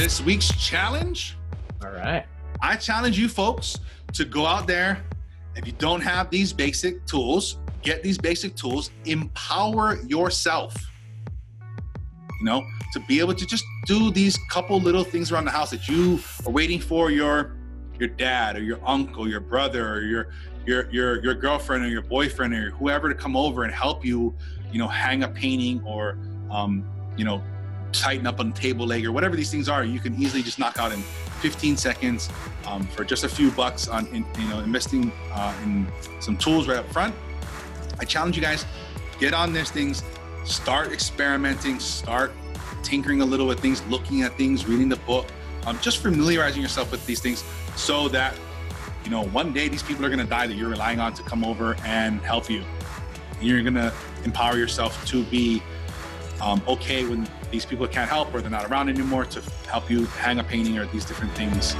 this week's challenge. All right. I challenge you folks to go out there. If you don't have these basic tools, get these basic tools, empower yourself. You know, to be able to just do these couple little things around the house that you are waiting for your your dad or your uncle, your brother, or your your your your girlfriend or your boyfriend or whoever to come over and help you, you know, hang a painting or um, you know, tighten up on table leg or whatever these things are. You can easily just knock out in 15 seconds um, for just a few bucks on in, you know investing uh, in some tools right up front. I challenge you guys, get on these things, start experimenting, start tinkering a little with things, looking at things, reading the book, um, just familiarizing yourself with these things so that you know one day these people are going to die that you're relying on to come over and help you. You're going to empower yourself to be um, okay when these people can't help or they're not around anymore to help you hang a painting or these different things.